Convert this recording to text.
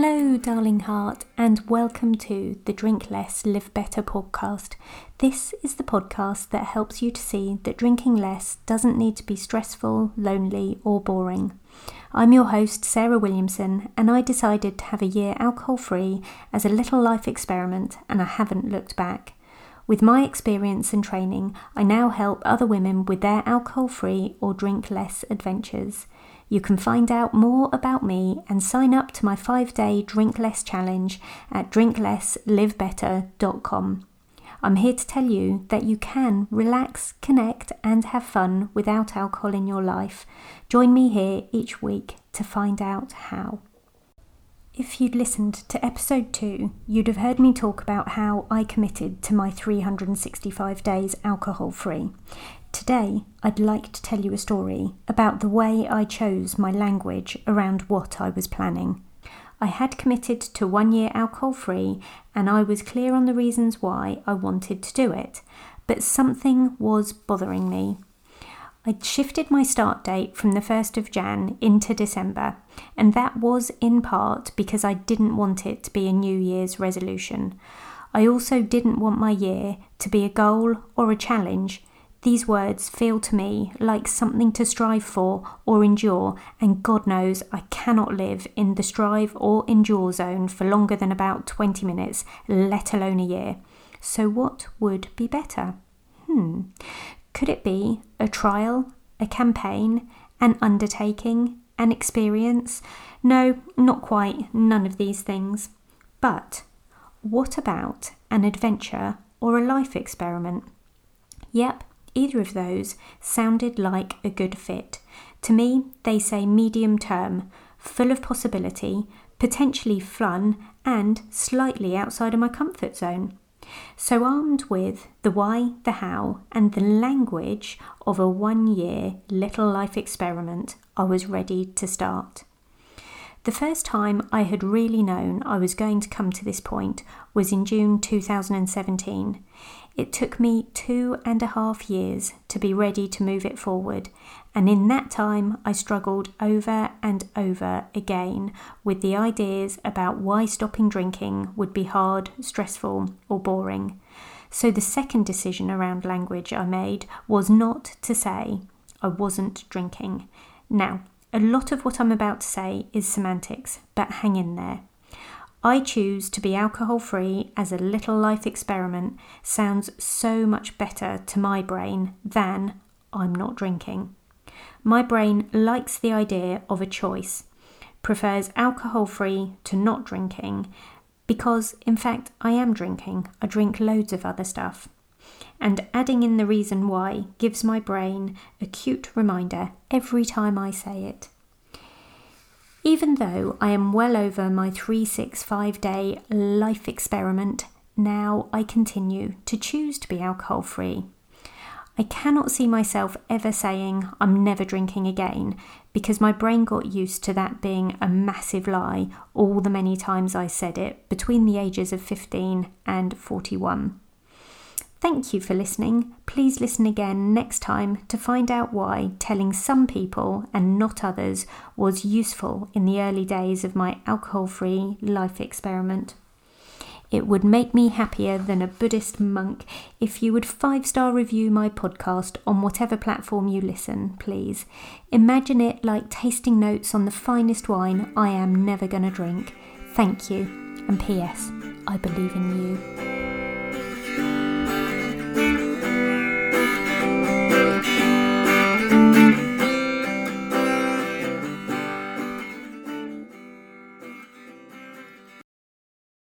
loving heart, and welcome to the Drink Less, Live Better podcast. This is the podcast that helps you to see that drinking less doesn't need to be stressful, lonely, or boring. I'm your host, Sarah Williamson, and I decided to have a year alcohol free as a little life experiment, and I haven't looked back. With my experience and training, I now help other women with their alcohol free or drink less adventures. You can find out more about me and sign up to my five day Drink Less challenge at drinklesslivebetter.com. I'm here to tell you that you can relax, connect, and have fun without alcohol in your life. Join me here each week to find out how. If you'd listened to episode 2, you'd have heard me talk about how I committed to my 365 days alcohol free. Today, I'd like to tell you a story about the way I chose my language around what I was planning. I had committed to one year alcohol free and I was clear on the reasons why I wanted to do it, but something was bothering me. I'd shifted my start date from the 1st of Jan into December, and that was in part because I didn't want it to be a New Year's resolution. I also didn't want my year to be a goal or a challenge these words feel to me like something to strive for or endure, and God knows I cannot live in the strive or endure zone for longer than about 20 minutes, let alone a year. So, what would be better? Hmm. Could it be a trial, a campaign, an undertaking, an experience? No, not quite, none of these things. But what about an adventure or a life experiment? Yep, Either of those sounded like a good fit. To me, they say medium term, full of possibility, potentially fun, and slightly outside of my comfort zone. So, armed with the why, the how, and the language of a one year little life experiment, I was ready to start. The first time I had really known I was going to come to this point was in June 2017. It took me two and a half years to be ready to move it forward, and in that time I struggled over and over again with the ideas about why stopping drinking would be hard, stressful, or boring. So the second decision around language I made was not to say I wasn't drinking. Now, a lot of what I'm about to say is semantics, but hang in there. I choose to be alcohol free as a little life experiment sounds so much better to my brain than I'm not drinking. My brain likes the idea of a choice, prefers alcohol free to not drinking, because in fact I am drinking. I drink loads of other stuff and adding in the reason why gives my brain a cute reminder every time I say it. Even though I am well over my 365 day life experiment, now I continue to choose to be alcohol free. I cannot see myself ever saying I'm never drinking again because my brain got used to that being a massive lie all the many times I said it between the ages of 15 and 41. Thank you for listening. Please listen again next time to find out why telling some people and not others was useful in the early days of my alcohol free life experiment. It would make me happier than a Buddhist monk if you would five star review my podcast on whatever platform you listen, please. Imagine it like tasting notes on the finest wine I am never going to drink. Thank you. And P.S. I believe in you.